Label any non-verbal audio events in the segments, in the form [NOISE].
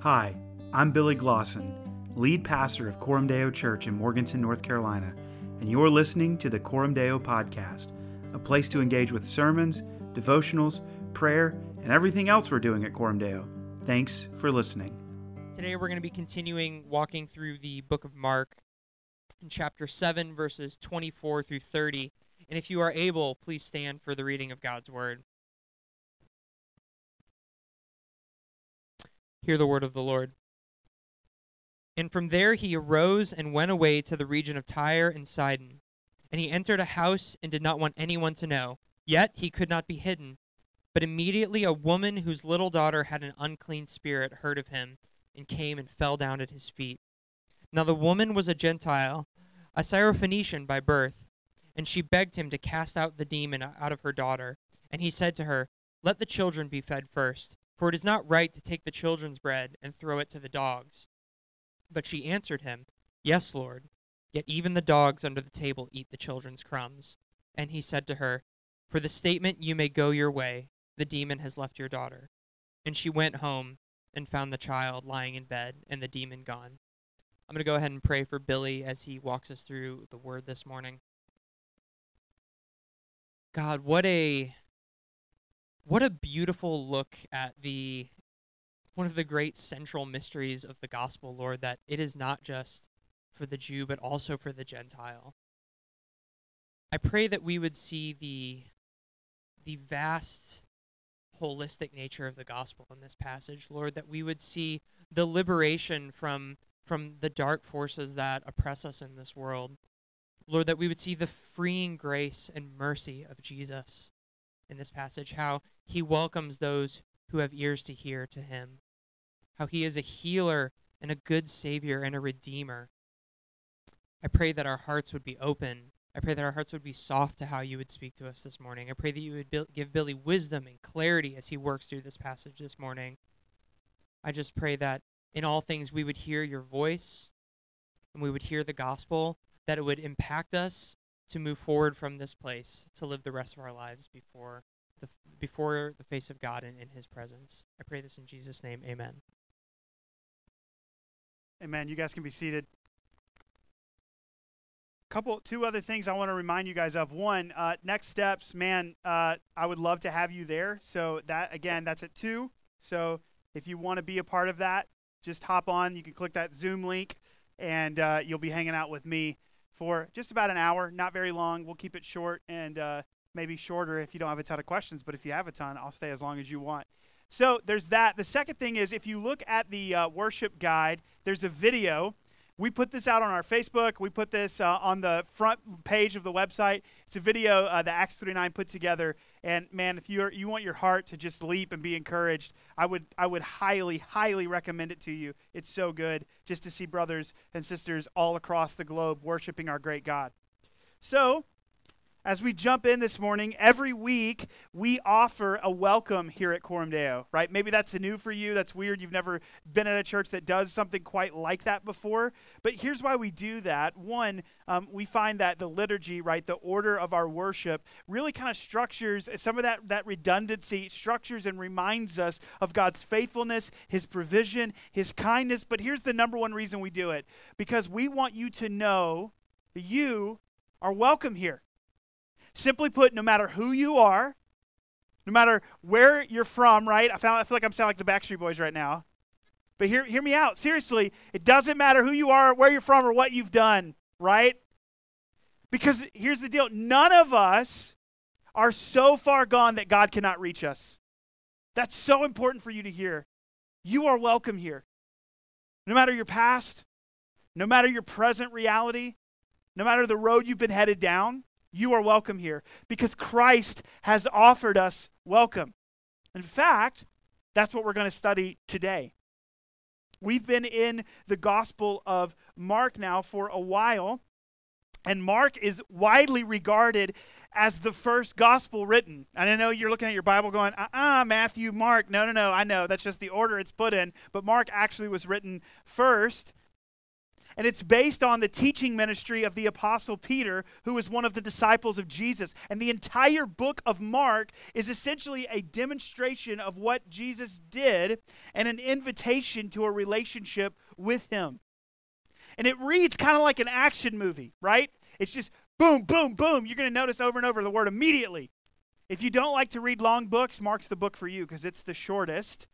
Hi, I'm Billy Glosson, lead pastor of Coram Deo Church in Morganton, North Carolina, and you're listening to the Coram Deo Podcast, a place to engage with sermons, devotionals, prayer, and everything else we're doing at Coram Deo. Thanks for listening. Today we're going to be continuing walking through the book of Mark in chapter 7, verses 24 through 30. And if you are able, please stand for the reading of God's word. Hear the word of the Lord. And from there he arose and went away to the region of Tyre and Sidon. And he entered a house and did not want anyone to know. Yet he could not be hidden. But immediately a woman whose little daughter had an unclean spirit heard of him, and came and fell down at his feet. Now the woman was a Gentile, a Syrophoenician by birth, and she begged him to cast out the demon out of her daughter. And he said to her, Let the children be fed first, for it is not right to take the children's bread and throw it to the dogs. But she answered him, Yes, Lord, yet even the dogs under the table eat the children's crumbs. And he said to her, For the statement you may go your way, the demon has left your daughter. And she went home and found the child lying in bed and the demon gone. I'm going to go ahead and pray for Billy as he walks us through the word this morning. God, what a what a beautiful look at the one of the great central mysteries of the gospel, Lord, that it is not just for the Jew but also for the Gentile. I pray that we would see the the vast holistic nature of the gospel in this passage, Lord, that we would see the liberation from from the dark forces that oppress us in this world. Lord, that we would see the freeing grace and mercy of Jesus in this passage, how he welcomes those who have ears to hear to him, how he is a healer and a good savior and a redeemer. I pray that our hearts would be open. I pray that our hearts would be soft to how you would speak to us this morning. I pray that you would give Billy wisdom and clarity as he works through this passage this morning. I just pray that in all things we would hear your voice and we would hear the gospel, that it would impact us to move forward from this place to live the rest of our lives before the before the face of God and in his presence. I pray this in Jesus name. Amen. Amen. You guys can be seated. Couple, two other things I want to remind you guys of. One, uh, next steps, man. Uh, I would love to have you there. So that again, that's at two. So if you want to be a part of that, just hop on. You can click that Zoom link, and uh, you'll be hanging out with me for just about an hour. Not very long. We'll keep it short and uh, maybe shorter if you don't have a ton of questions. But if you have a ton, I'll stay as long as you want. So there's that. The second thing is if you look at the uh, worship guide, there's a video we put this out on our Facebook. We put this uh, on the front page of the website. It's a video uh, that Acts 39 put together. And man, if you you want your heart to just leap and be encouraged, I would I would highly highly recommend it to you. It's so good just to see brothers and sisters all across the globe worshiping our great God. So as we jump in this morning, every week we offer a welcome here at Coram Deo, right? Maybe that's new for you. That's weird. You've never been at a church that does something quite like that before. But here's why we do that. One, um, we find that the liturgy, right, the order of our worship, really kind of structures some of that, that redundancy, structures and reminds us of God's faithfulness, His provision, His kindness. But here's the number one reason we do it because we want you to know that you are welcome here. Simply put, no matter who you are, no matter where you're from, right? I, found, I feel like I'm sounding like the Backstreet Boys right now. But hear, hear me out. Seriously, it doesn't matter who you are, where you're from, or what you've done, right? Because here's the deal none of us are so far gone that God cannot reach us. That's so important for you to hear. You are welcome here. No matter your past, no matter your present reality, no matter the road you've been headed down, you are welcome here because Christ has offered us welcome. In fact, that's what we're going to study today. We've been in the Gospel of Mark now for a while, and Mark is widely regarded as the first gospel written. And I know you're looking at your Bible going, uh uh Matthew, Mark. No, no, no, I know. That's just the order it's put in. But Mark actually was written first. And it's based on the teaching ministry of the Apostle Peter, who was one of the disciples of Jesus. And the entire book of Mark is essentially a demonstration of what Jesus did and an invitation to a relationship with him. And it reads kind of like an action movie, right? It's just boom, boom, boom. You're going to notice over and over the word immediately. If you don't like to read long books, Mark's the book for you because it's the shortest.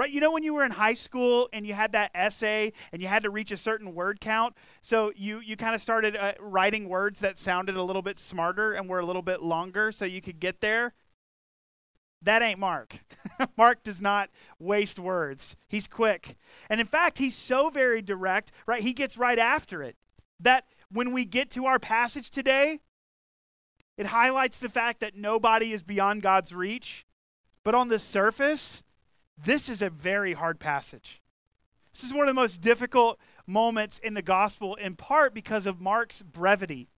Right? You know when you were in high school and you had that essay and you had to reach a certain word count? So you, you kind of started uh, writing words that sounded a little bit smarter and were a little bit longer so you could get there? That ain't Mark. [LAUGHS] Mark does not waste words. He's quick. And in fact, he's so very direct, right? He gets right after it. That when we get to our passage today, it highlights the fact that nobody is beyond God's reach. But on the surface, this is a very hard passage. This is one of the most difficult moments in the gospel, in part because of Mark's brevity.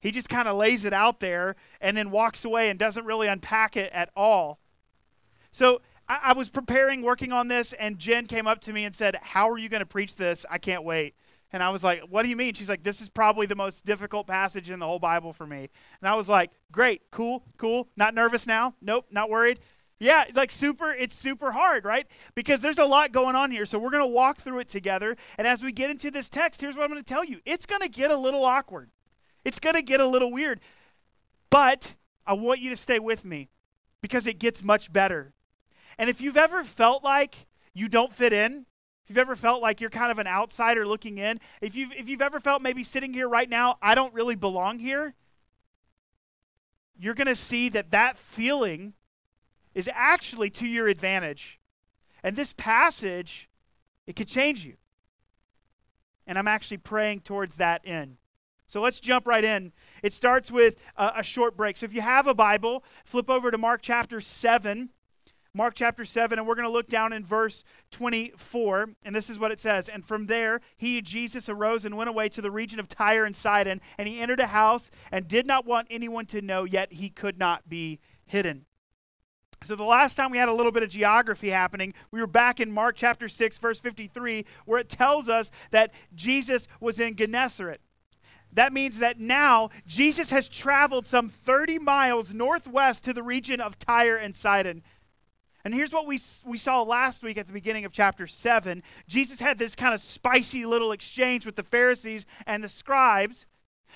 He just kind of lays it out there and then walks away and doesn't really unpack it at all. So I, I was preparing, working on this, and Jen came up to me and said, How are you going to preach this? I can't wait. And I was like, What do you mean? She's like, This is probably the most difficult passage in the whole Bible for me. And I was like, Great, cool, cool. Not nervous now? Nope, not worried. Yeah, like super, it's super hard, right? Because there's a lot going on here. So we're going to walk through it together. And as we get into this text, here's what I'm going to tell you it's going to get a little awkward, it's going to get a little weird. But I want you to stay with me because it gets much better. And if you've ever felt like you don't fit in, if you've ever felt like you're kind of an outsider looking in, if you've, if you've ever felt maybe sitting here right now, I don't really belong here, you're going to see that that feeling is actually to your advantage. And this passage, it could change you. And I'm actually praying towards that end. So let's jump right in. It starts with a, a, short break. So if you have a Bible, flip over to Mark chapter 7. Mark chapter 7, and we're going to look down in verse 24. And this is what it says. And from there, he, Jesus, arose and went away to the region of Tyre and Sidon. And he entered a house and did not want anyone to know, yet he could not be hidden. So, the last time we had a little bit of geography happening, we were back in Mark chapter 6, verse 53, where it tells us that Jesus was in Gennesaret. That means that now Jesus has traveled some 30 miles northwest to the region of Tyre and Sidon. And here's what we, we saw last week at the beginning of chapter 7. Jesus had this kind of spicy little exchange with the Pharisees and the scribes.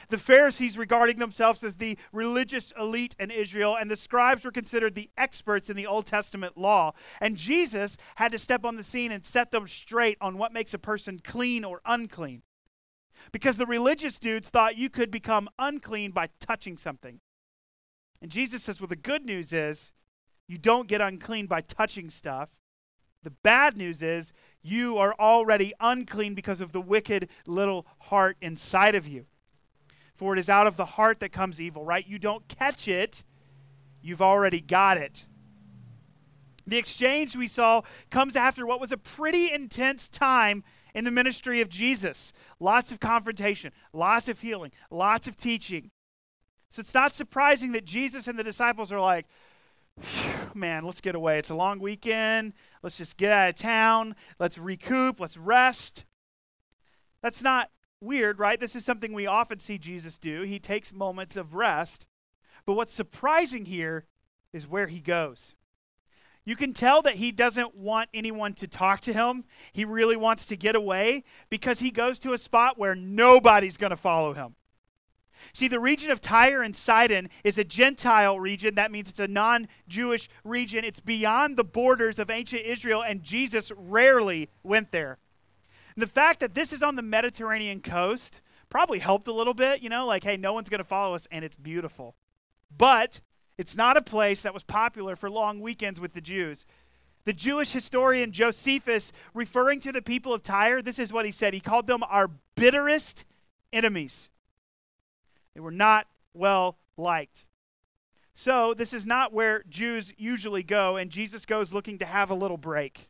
The Pharisees regarding themselves as the religious elite in Israel, and the scribes were considered the experts in the Old Testament law. And Jesus had to step on the scene and set them straight on what makes a person clean or unclean. Because the religious dudes thought you could become unclean by touching something. And Jesus says, well, the good news is you don't get unclean by touching stuff. The bad news is you are already unclean because of the wicked little heart inside of you. For it is out of the heart that comes evil, right? You don't catch it, you've already got it. The exchange we saw comes after what was a pretty intense time in the ministry of Jesus. Lots of confrontation, lots of healing, lots of teaching. So it's not surprising that Jesus and the disciples are like, man, let's get away. It's a long weekend. Let's just get out of town. Let's recoup. Let's rest. That's not weird, right? This is something we often see Jesus do. He takes moments of rest. But what's surprising here is where he goes. You can tell that he doesn't want anyone to talk to him. He really wants to get away because he goes to a spot where nobody's going to follow him. See, the region of Tyre and Sidon is a Gentile region. That means it's a non Jewish region. It's beyond the borders of ancient Israel, and Jesus rarely went there. And the fact that this is on the Mediterranean coast probably helped a little bit, you know, like, hey, no one's going to follow us, and it's beautiful. But it's not a place that was popular for long weekends with the Jews. The Jewish historian Josephus, referring to the people of Tyre, this is what he said. He called them our bitterest enemies. They were not well liked. So, this is not where Jews usually go, and Jesus goes looking to have a little break.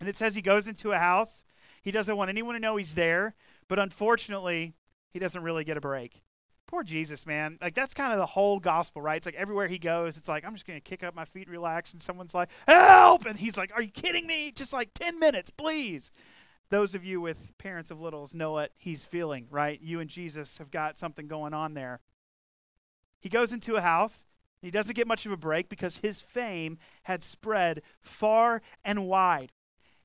And it says he goes into a house he doesn't want anyone to know he's there, but unfortunately, he doesn't really get a break. Poor Jesus, man. Like that's kind of the whole gospel, right? It's like everywhere he goes, it's like I'm just going to kick up my feet, relax, and someone's like, "Help!" and he's like, "Are you kidding me? Just like 10 minutes, please." those of you with parents of littles know what he's feeling, right? You and Jesus have got something going on there. He goes into a house. He doesn't get much of a break because his fame had spread far and wide.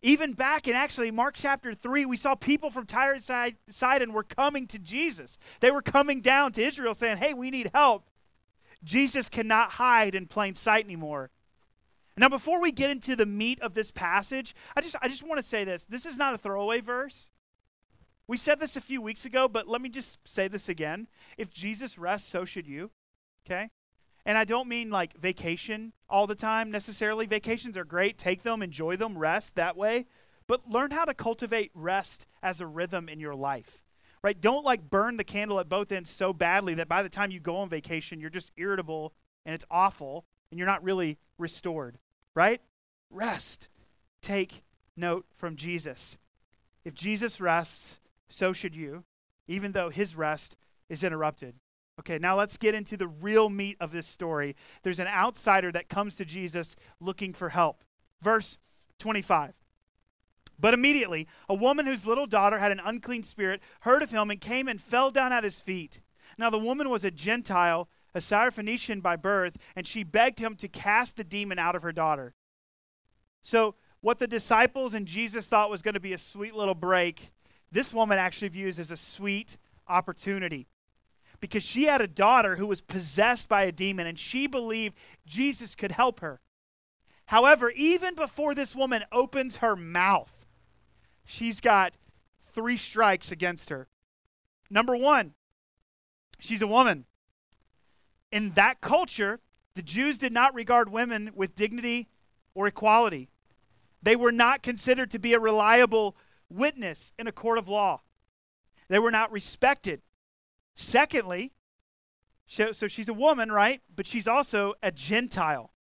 Even back in actually Mark chapter 3, we saw people from Tyre and Sidon were coming to Jesus. They were coming down to Israel saying, Hey, we need help. Jesus cannot hide in plain sight anymore. Now, before we get into the meat of this passage, I just, I just want to say this. This is not a throwaway verse. We said this a few weeks ago, but let me just say this again. If Jesus rests, so should you. Okay? And I don't mean like vacation all the time necessarily. Vacations are great. Take them, enjoy them, rest that way. But learn how to cultivate rest as a rhythm in your life. Right? Don't like burn the candle at both ends so badly that by the time you go on vacation, you're just irritable and it's awful and you're not really restored. Right? Rest. Take note from Jesus. If Jesus rests, so should you, even though his rest is interrupted. Okay, now let's get into the real meat of this story. There's an outsider that comes to Jesus looking for help. Verse 25. But immediately, a woman whose little daughter had an unclean spirit heard of him and came and fell down at his feet. Now, the woman was a Gentile, a Syrophoenician by birth, and she begged him to cast the demon out of her daughter. So, what the disciples and Jesus thought was going to be a sweet little break, this woman actually views as a sweet opportunity because she had a daughter who was possessed by a demon and she believed Jesus could help her. However, even before this woman opens her mouth, she's got three strikes against her. Number one, she's a woman. In that culture, the Jews did not regard women with dignity or equality. They were not considered to be a reliable witness in a court of law. They were not respected. Secondly, so she's a woman, right? But she's also a Gentile.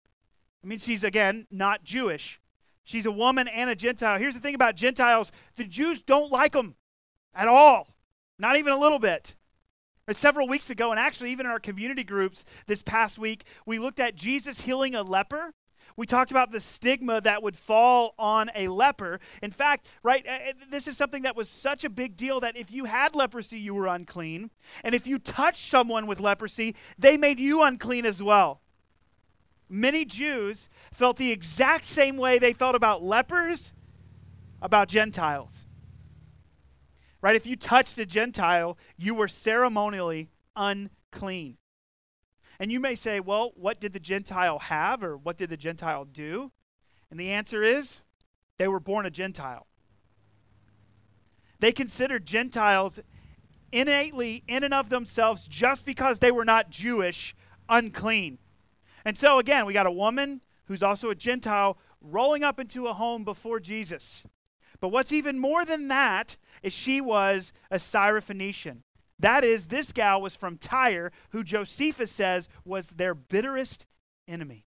I mean, she's, again, not Jewish. She's a woman and a Gentile. Here's the thing about Gentiles the Jews don't like them at all, not even a little bit. Uh, several weeks ago, and actually, even in our community groups this past week, we looked at Jesus healing a leper we talked about the stigma that would fall on a leper. In fact, right, eh, eh, this is something that was such a big deal that if you had leprosy, you were unclean. And if you touched someone with leprosy, they made you unclean as well. Many Jews felt the exact same way they felt about lepers, about Gentiles. Right? If you touched a Gentile, you were ceremonially unclean. And you may say, well, what did the Gentile have or what did the Gentile do? And the answer is they were born a Gentile. They considered Gentiles innately, in and of themselves, just because they were not Jewish, unclean. And so, again, we got a woman who's also a Gentile rolling up into a home before Jesus. But what's even more than that is she was a Syrophoenician. That is, this gal was from Tyre, who Josephus says was their bitterest enemy.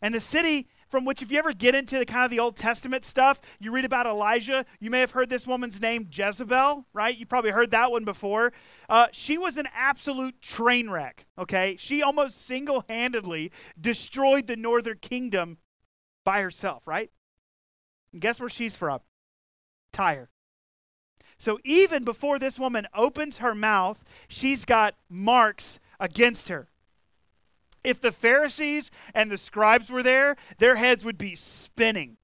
And the city from which, if you ever get into the kind of the Old Testament stuff, you read about Elijah. You may have heard this woman's name, Jezebel, right? You probably heard that one before. Uh, she was an absolute train wreck, okay? She almost single handedly destroyed the northern kingdom by herself, right? And guess where she's from? Tyre. So even before this woman opens her mouth, she's got marks against her. If the Pharisees and the scribes were there, their heads would be spinning.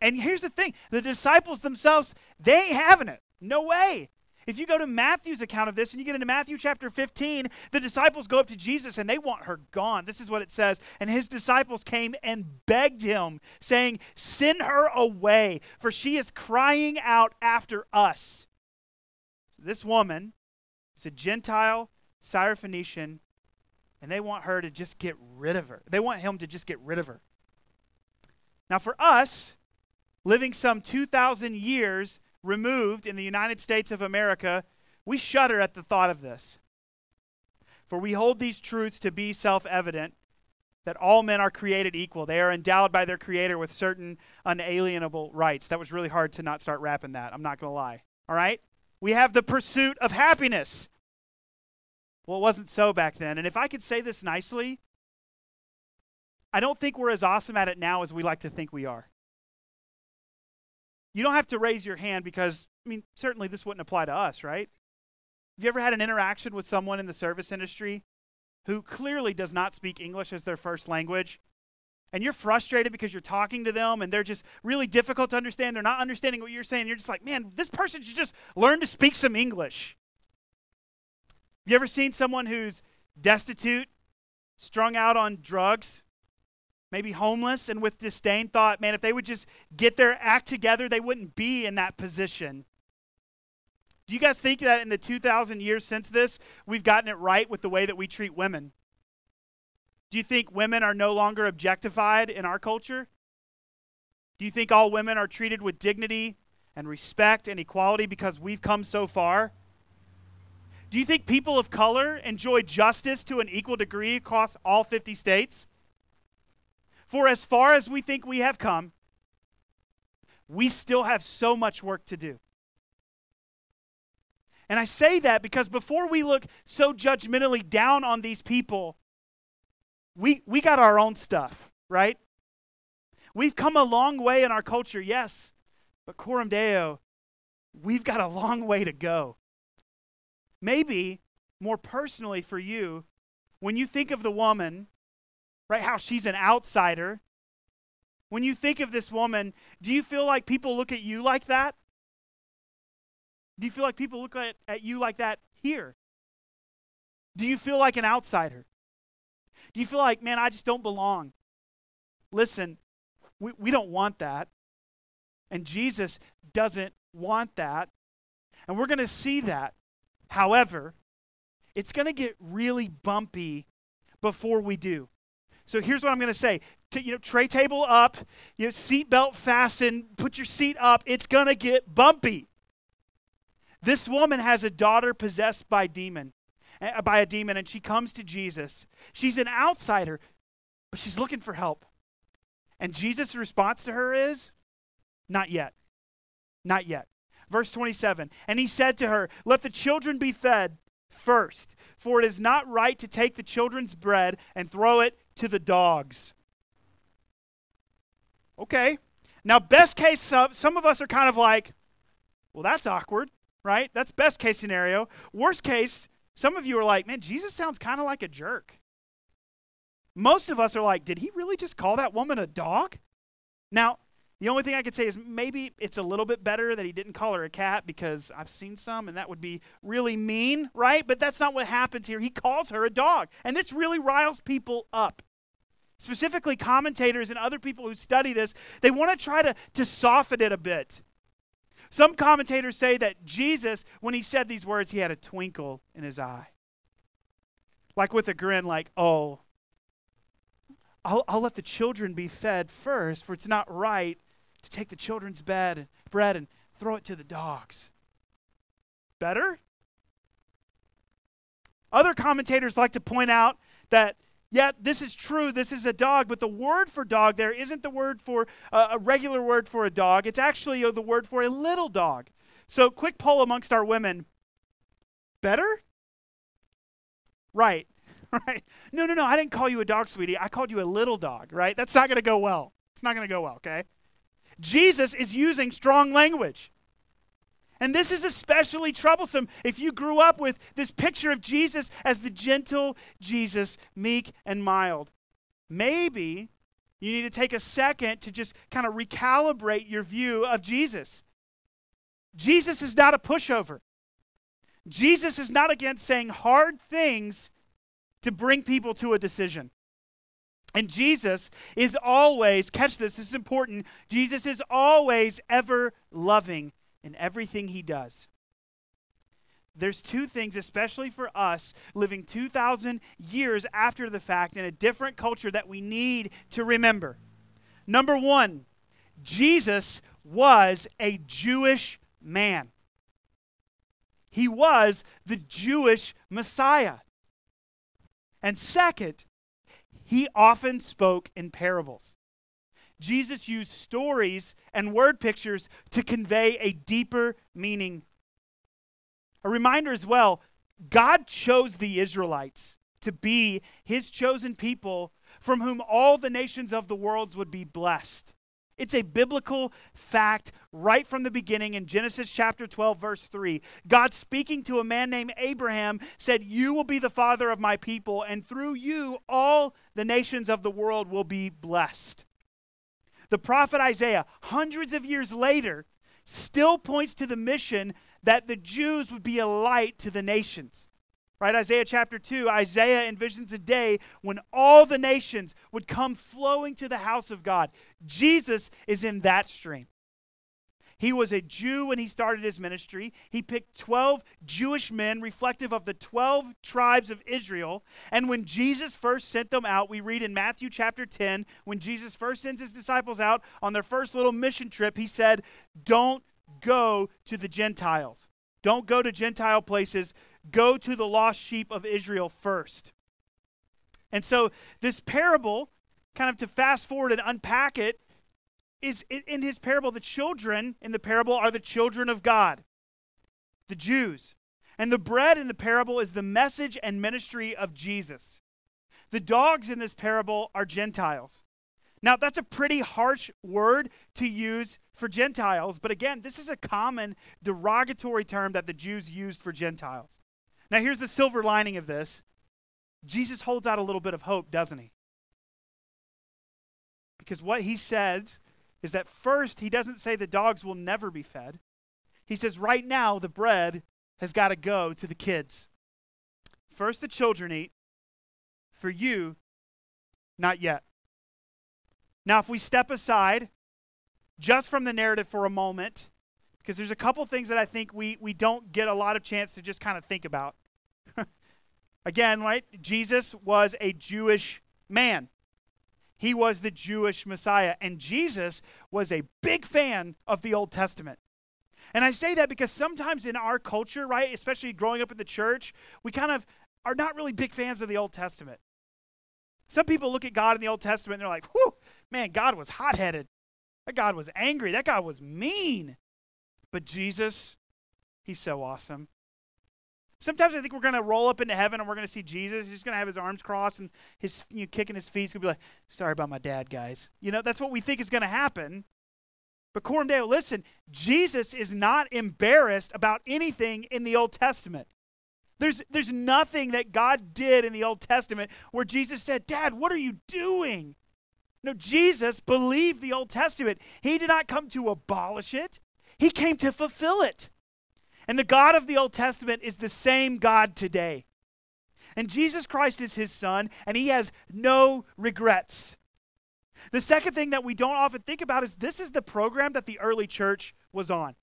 And here's the thing the disciples themselves, they ain't having it. No way. If you go to Matthew's account of this and you get into Matthew chapter 15, the disciples go up to Jesus and they want her gone. This is what it says. And his disciples came and begged him, saying, Send her away, for she is crying out after us. This woman is a Gentile Syrophoenician, and they want her to just get rid of her. They want him to just get rid of her. Now, for us, living some 2,000 years removed in the United States of America, we shudder at the thought of this. For we hold these truths to be self evident that all men are created equal. They are endowed by their Creator with certain unalienable rights. That was really hard to not start rapping that. I'm not going to lie. All right? We have the pursuit of happiness. Well, it wasn't so back then. And if I could say this nicely, I don't think we're as awesome at it now as we like to think we are. You don't have to raise your hand because, I mean, certainly this wouldn't apply to us, right? Have you ever had an interaction with someone in the service industry who clearly does not speak English as their first language? And you're frustrated because you're talking to them and they're just really difficult to understand. They're not understanding what you're saying. You're just like, man, this person should just learn to speak some English. Have you ever seen someone who's destitute, strung out on drugs, maybe homeless, and with disdain thought, man, if they would just get their act together, they wouldn't be in that position? Do you guys think that in the 2,000 years since this, we've gotten it right with the way that we treat women? Do you think women are no longer objectified in our culture? Do you think all women are treated with dignity and respect and equality because we've come so far? Do you think people of color enjoy justice to an equal degree across all 50 states? For as far as we think we have come, we still have so much work to do. And I say that because before we look so judgmentally down on these people, we, we got our own stuff, right? We've come a long way in our culture, yes, but Coram Deo, we've got a long way to go. Maybe more personally for you, when you think of the woman, right, how she's an outsider, when you think of this woman, do you feel like people look at you like that? Do you feel like people look at, at you like that here? Do you feel like an outsider? Do you feel like, man, I just don't belong? Listen, we, we don't want that. And Jesus doesn't want that. And we're going to see that. However, it's going to get really bumpy before we do. So here's what I'm going to say. T- you know, tray table up, you know, seatbelt fastened, put your seat up. It's going to get bumpy. This woman has a daughter possessed by demon, uh, by a demon, and she comes to Jesus. She's an outsider, but she's looking for help. And Jesus' response to her is, Not yet. Not yet. Verse 27 And he said to her, Let the children be fed first, for it is not right to take the children's bread and throw it to the dogs. Okay. Now, best case, some of us are kind of like, Well, that's awkward right? That's best case scenario. Worst case, some of you are like, man, Jesus sounds kind of like a jerk. Most of us are like, did he really just call that woman a dog? Now, the only thing I could say is maybe it's a little bit better that he didn't call her a cat because I've seen some and that would be really mean, right? But that's not what happens here. He calls her a dog. And this really riles people up. Specifically, commentators and other people who study this, they want to try to, to soften it a bit. Some commentators say that Jesus, when he said these words, he had a twinkle in his eye. Like with a grin, like, oh, I'll, I'll let the children be fed first, for it's not right to take the children's bed, and bread and throw it to the dogs. Better? Other commentators like to point out that yeah, this is true. This is a dog, but the word for dog there isn't the word for uh, a regular word for a dog. It's actually uh, the word for a little dog. So, quick poll amongst our women better? Right, [LAUGHS] right. No, no, no. I didn't call you a dog, sweetie. I called you a little dog, right? That's not going to go well. It's not going to go well, okay? Jesus is using strong language. And this is especially troublesome if you grew up with this picture of Jesus as the gentle Jesus, meek and mild. Maybe you need to take a second to just kind of recalibrate your view of Jesus. Jesus is not a pushover. Jesus is not against saying hard things to bring people to a decision. And Jesus is always, catch this, this is important. Jesus is always ever loving in everything he does. There's two things, especially for us living 2,000 years after the fact in a different culture, that we need to remember. Number one, Jesus was a Jewish man. He was the Jewish Messiah. And second, he often spoke in parables. Jesus used stories and word pictures to convey a deeper meaning. A reminder as well God chose the Israelites to be his chosen people from whom all the nations of the world would be blessed. It's a biblical fact right from the beginning in Genesis chapter 12, verse 3. God speaking to a man named Abraham said, You will be the father of my people, and through you all the nations of the world will be blessed. The prophet Isaiah, hundreds of years later, still points to the mission that the Jews would be a light to the nations. Right? Isaiah chapter 2, Isaiah envisions a day when all the nations would come flowing to the house of God. Jesus is in that stream. He was a Jew when he started his ministry. He picked 12 Jewish men reflective of the 12 tribes of Israel. And when Jesus first sent them out, we read in Matthew chapter 10, when Jesus first sends his disciples out on their first little mission trip, he said, Don't go to the Gentiles. Don't go to Gentile places. Go to the lost sheep of Israel first. And so, this parable, kind of to fast forward and unpack it, is in his parable, the children in the parable are the children of God, the Jews. And the bread in the parable is the message and ministry of Jesus. The dogs in this parable are Gentiles. Now, that's a pretty harsh word to use for Gentiles, but again, this is a common derogatory term that the Jews used for Gentiles. Now, here's the silver lining of this Jesus holds out a little bit of hope, doesn't he? Because what he says is that first, he doesn't say the dogs will never be fed. He says, right now, the bread has got to go to the kids. First, the children eat. For you, not yet. Now, if we step aside just from the narrative for a moment, because there's a couple things that I think we, we don't get a lot of chance to just kind of think about. [LAUGHS] Again, right? Jesus was a Jewish man. He was the Jewish Messiah. And Jesus was a big fan of the Old Testament. And I say that because sometimes in our culture, right, especially growing up in the church, we kind of are not really big fans of the Old Testament. Some people look at God in the Old Testament and they're like, whew, man, God was hot headed. That God was angry. That God was mean. But Jesus, he's so awesome. Sometimes I think we're going to roll up into heaven and we're going to see Jesus. He's going to have his arms crossed and his you know, kicking his feet. He's going to be like, sorry about my dad, guys. You know, that's what we think is going to happen. But Deo, listen, Jesus is not embarrassed about anything in the Old Testament. There's, there's nothing that God did in the Old Testament where Jesus said, Dad, what are you doing? No, Jesus believed the Old Testament. He did not come to abolish it, He came to fulfill it. And the God of the Old Testament is the same God today. And Jesus Christ is his son, and he has no regrets. The second thing that we don't often think about is this is the program that the early church was on.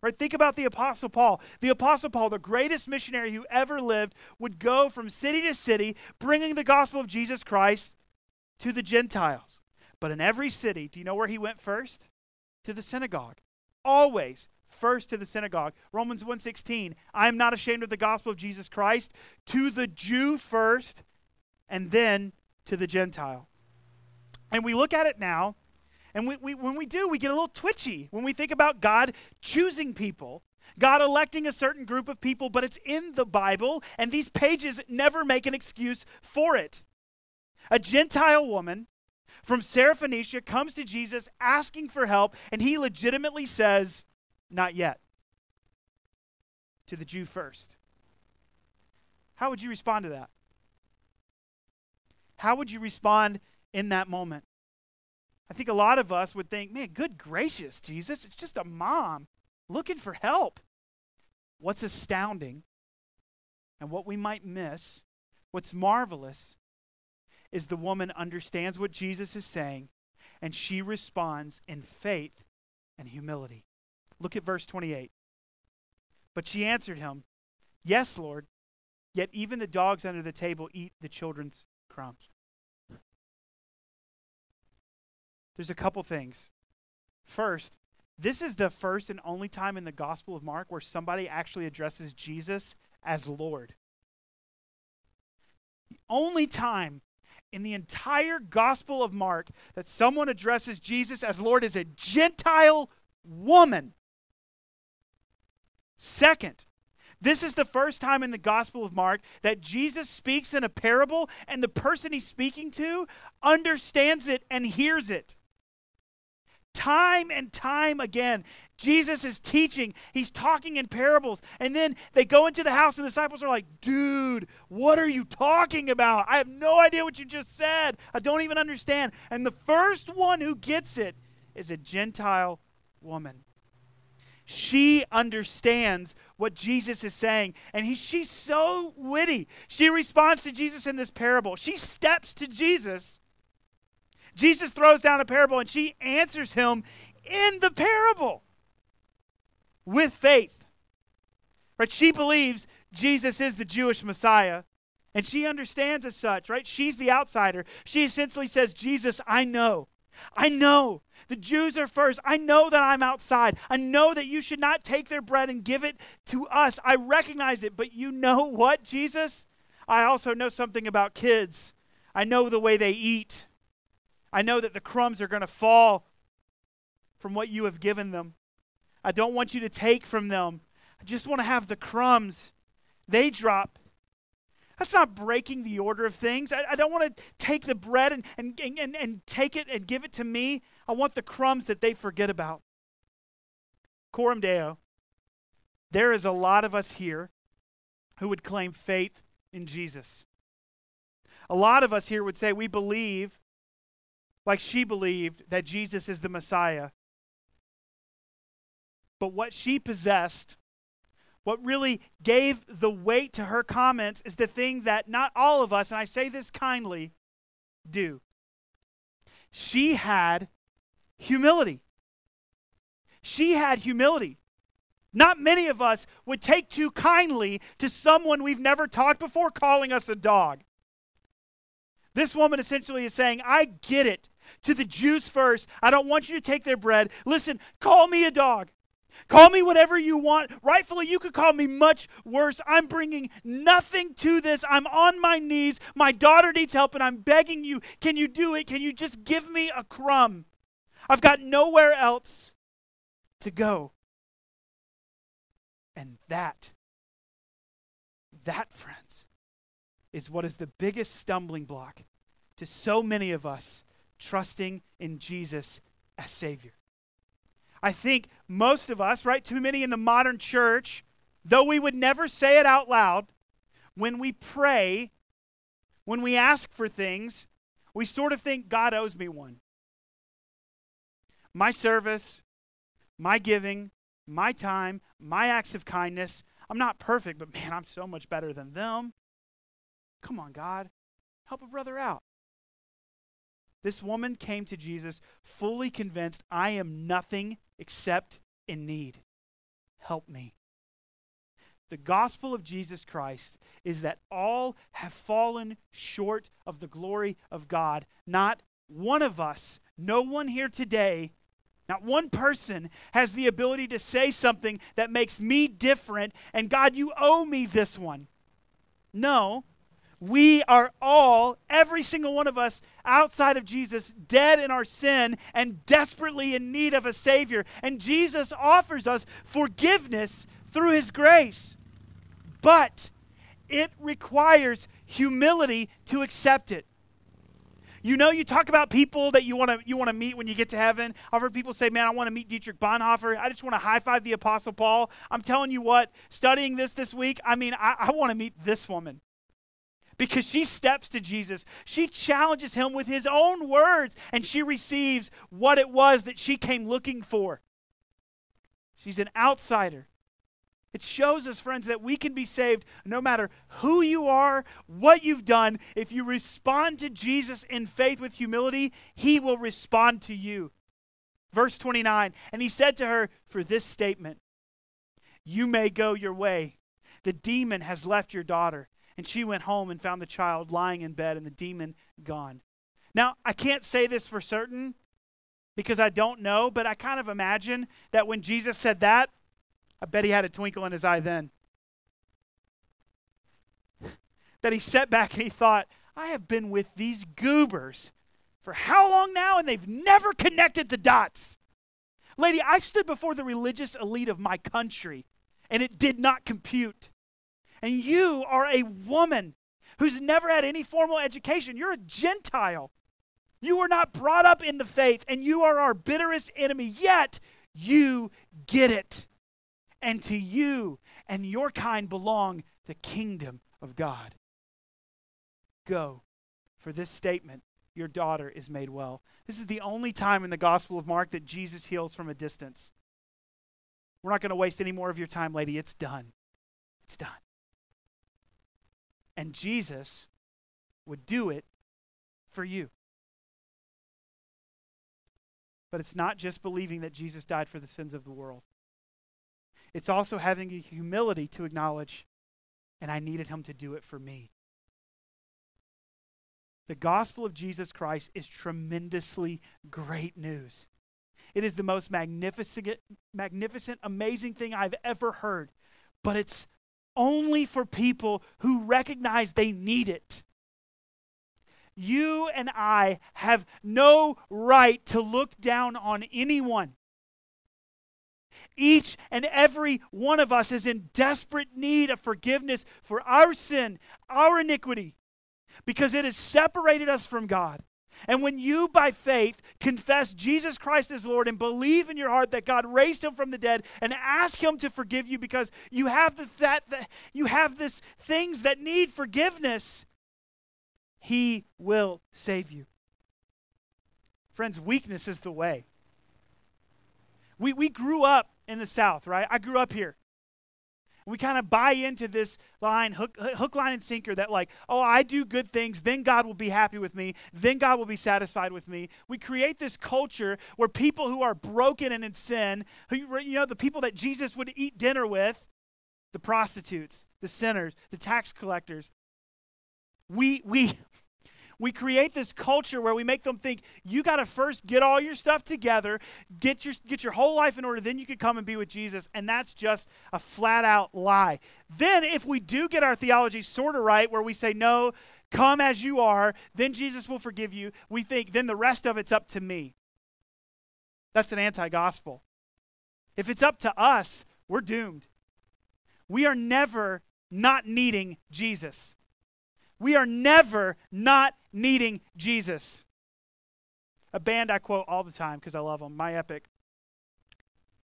Right? Think about the Apostle Paul. The Apostle Paul, the greatest missionary who ever lived, would go from city to city bringing the gospel of Jesus Christ to the Gentiles. But in every city, do you know where he went first? To the synagogue. Always first to the synagogue. Romans 1:16, I am not ashamed of the gospel of Jesus Christ, to the Jew first and then to the Gentile. And we look at it now, and we, we, when we do, we get a little twitchy when we think about God choosing people, God electing a certain group of people, but it's in the Bible, and these pages never make an excuse for it. A Gentile woman from Syrophoenicia comes to Jesus asking for help, and he legitimately says, Not yet. To the Jew first. How would you respond to that? How would you respond in that moment? I think a lot of us would think, man, good gracious, Jesus, it's just a mom looking for help. What's astounding and what we might miss, what's marvelous, is the woman understands what Jesus is saying and she responds in faith and humility. Look at verse 28. But she answered him, Yes, Lord, yet even the dogs under the table eat the children's crumbs. There's a couple things. First, this is the first and only time in the Gospel of Mark where somebody actually addresses Jesus as Lord. The only time in the entire Gospel of Mark that someone addresses Jesus as Lord is a Gentile woman. Second, this is the first time in the Gospel of Mark that Jesus speaks in a parable and the person he's speaking to understands it and hears it. Time and time again, Jesus is teaching. He's talking in parables. And then they go into the house, and the disciples are like, dude, what are you talking about? I have no idea what you just said. I don't even understand. And the first one who gets it is a Gentile woman. She understands what Jesus is saying. And he, she's so witty. She responds to Jesus in this parable. She steps to Jesus. Jesus throws down a parable and she answers him in the parable with faith. Right? She believes Jesus is the Jewish Messiah. And she understands as such, right? She's the outsider. She essentially says, Jesus, I know. I know the Jews are first. I know that I'm outside. I know that you should not take their bread and give it to us. I recognize it. But you know [LAUGHS] what, Jesus? I also know something about kids. I know the way they eat. I know that the crumbs are going to fall from what you have given them. I don't want you to take from them. I just want to have the crumbs. They drop that's not breaking the order of things. I, I don't want to take the bread and, and, and, and take it and give it to me. I want the crumbs that they forget about. Coram Deo, there is a lot of us here who would claim faith in Jesus. A lot of us here would say we believe, like she believed, that Jesus is the Messiah. But what she possessed what really gave the weight to her comments is the thing that not all of us, and I say this kindly, do. She had humility. She had humility. Not many of us would take too kindly to someone we've never talked before calling us a dog. This woman essentially is saying, I get it. To the Jews first, I don't want you to take their bread. Listen, call me a dog. Call me whatever you want. Rightfully, you could call me much worse. I'm bringing nothing to this. I'm on my knees. My daughter needs help, and I'm begging you. Can you do it? Can you just give me a crumb? I've got nowhere else to go. And that, that, friends, is what is the biggest stumbling block to so many of us trusting in Jesus as Savior. I think most of us, right, too many in the modern church, though we would never say it out loud, when we pray, when we ask for things, we sort of think God owes me one. My service, my giving, my time, my acts of kindness. I'm not perfect, but man, I'm so much better than them. Come on, God. Help a brother out. This woman came to Jesus fully convinced I am nothing except in need. Help me. The gospel of Jesus Christ is that all have fallen short of the glory of God. Not one of us, no one here today, not one person has the ability to say something that makes me different, and God, you owe me this one. No, we are all, every single one of us outside of Jesus, dead in our sin and desperately in need of a Savior. And Jesus offers us forgiveness through His grace. But it requires humility to accept it. You know, you talk about people that you want to you want to meet when you get to heaven. I've heard people say, "Man, I want to meet Dietrich Bonhoeffer. I just want to high five the Apostle Paul." I'm telling you what, studying this this week, I mean, I, I want to meet this woman because she steps to Jesus. She challenges him with his own words, and she receives what it was that she came looking for. She's an outsider. It shows us, friends, that we can be saved no matter who you are, what you've done. If you respond to Jesus in faith with humility, he will respond to you. Verse 29 And he said to her, For this statement, you may go your way. The demon has left your daughter. And she went home and found the child lying in bed and the demon gone. Now, I can't say this for certain because I don't know, but I kind of imagine that when Jesus said that, I bet he had a twinkle in his eye then. [LAUGHS] that he sat back and he thought, I have been with these goobers for how long now and they've never connected the dots. Lady, I stood before the religious elite of my country and it did not compute. And you are a woman who's never had any formal education. You're a Gentile. You were not brought up in the faith, and you are our bitterest enemy, yet you get it. And to you and your kind belong the kingdom of God. Go, for this statement, your daughter is made well. This is the only time in the Gospel of Mark that Jesus heals from a distance. We're not going to waste any more of your time, lady. It's done. It's done. And Jesus would do it for you. But it's not just believing that Jesus died for the sins of the world. It's also having a humility to acknowledge, and I needed him to do it for me. The gospel of Jesus Christ is tremendously great news. It is the most magnificent, magnificent, amazing thing I've ever heard. But it's only for people who recognize they need it. You and I have no right to look down on anyone. Each and every one of us is in desperate need of forgiveness for our sin, our iniquity, because it has separated us from God. And when you, by faith, confess Jesus Christ as Lord and believe in your heart that God raised him from the dead and ask him to forgive you because you have, the, that, the, you have this things that need forgiveness, he will save you. Friends, weakness is the way. We, we grew up in the South, right? I grew up here. We kind of buy into this line, hook, hook, line, and sinker that, like, oh, I do good things, then God will be happy with me, then God will be satisfied with me. We create this culture where people who are broken and in sin, who, you know, the people that Jesus would eat dinner with, the prostitutes, the sinners, the tax collectors, we, we, we create this culture where we make them think you got to first get all your stuff together, get your get your whole life in order, then you can come and be with Jesus, and that's just a flat out lie. Then if we do get our theology sort of right where we say no, come as you are, then Jesus will forgive you, we think then the rest of it's up to me. That's an anti-gospel. If it's up to us, we're doomed. We are never not needing Jesus. We are never not needing Jesus. A band I quote all the time because I love them, My Epic.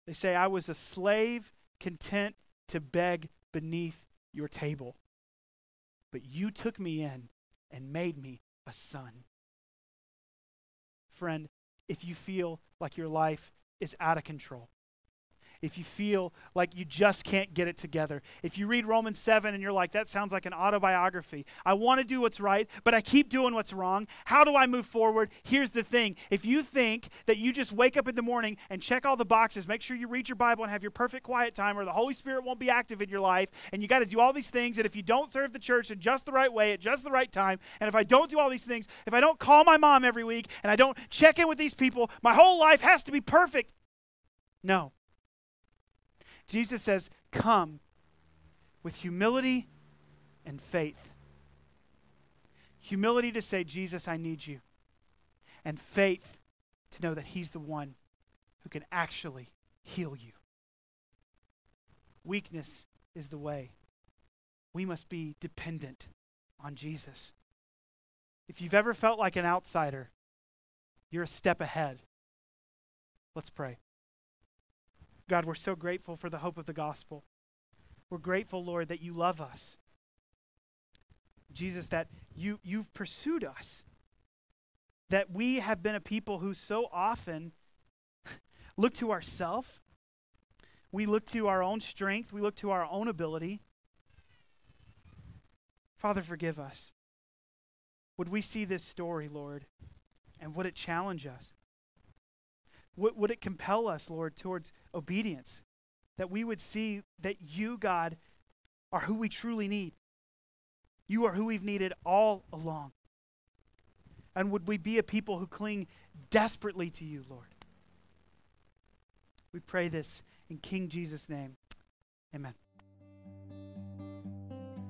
They say, I was a slave content to beg beneath your table, but you took me in and made me a son. Friend, if you feel like your life is out of control, if you feel like you just can't get it together. If you read Romans 7 and you're like, that sounds like an autobiography. I want to do what's right, but I keep doing what's wrong. How do I move forward? Here's the thing if you think that you just wake up in the morning and check all the boxes, make sure you read your Bible and have your perfect quiet time, or the Holy Spirit won't be active in your life, and you got to do all these things, and if you don't serve the church in just the right way at just the right time, and if I don't do all these things, if I don't call my mom every week, and I don't check in with these people, my whole life has to be perfect. No. Jesus says, Come with humility and faith. Humility to say, Jesus, I need you. And faith to know that He's the one who can actually heal you. Weakness is the way. We must be dependent on Jesus. If you've ever felt like an outsider, you're a step ahead. Let's pray. God, we're so grateful for the hope of the gospel. We're grateful, Lord, that you love us. Jesus, that you, you've pursued us. That we have been a people who so often [LAUGHS] look to ourselves. We look to our own strength. We look to our own ability. Father, forgive us. Would we see this story, Lord, and would it challenge us? Would, would it compel us, Lord, towards obedience? That we would see that you, God, are who we truly need. You are who we've needed all along. And would we be a people who cling desperately to you, Lord? We pray this in King Jesus' name. Amen.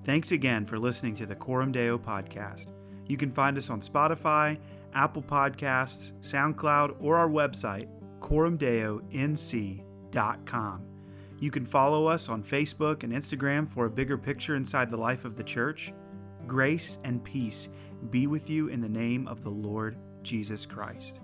Thanks again for listening to the Coram Deo podcast. You can find us on Spotify, Apple Podcasts, SoundCloud, or our website, coramdeonc.com. You can follow us on Facebook and Instagram for a bigger picture inside the life of the church. Grace and peace be with you in the name of the Lord Jesus Christ.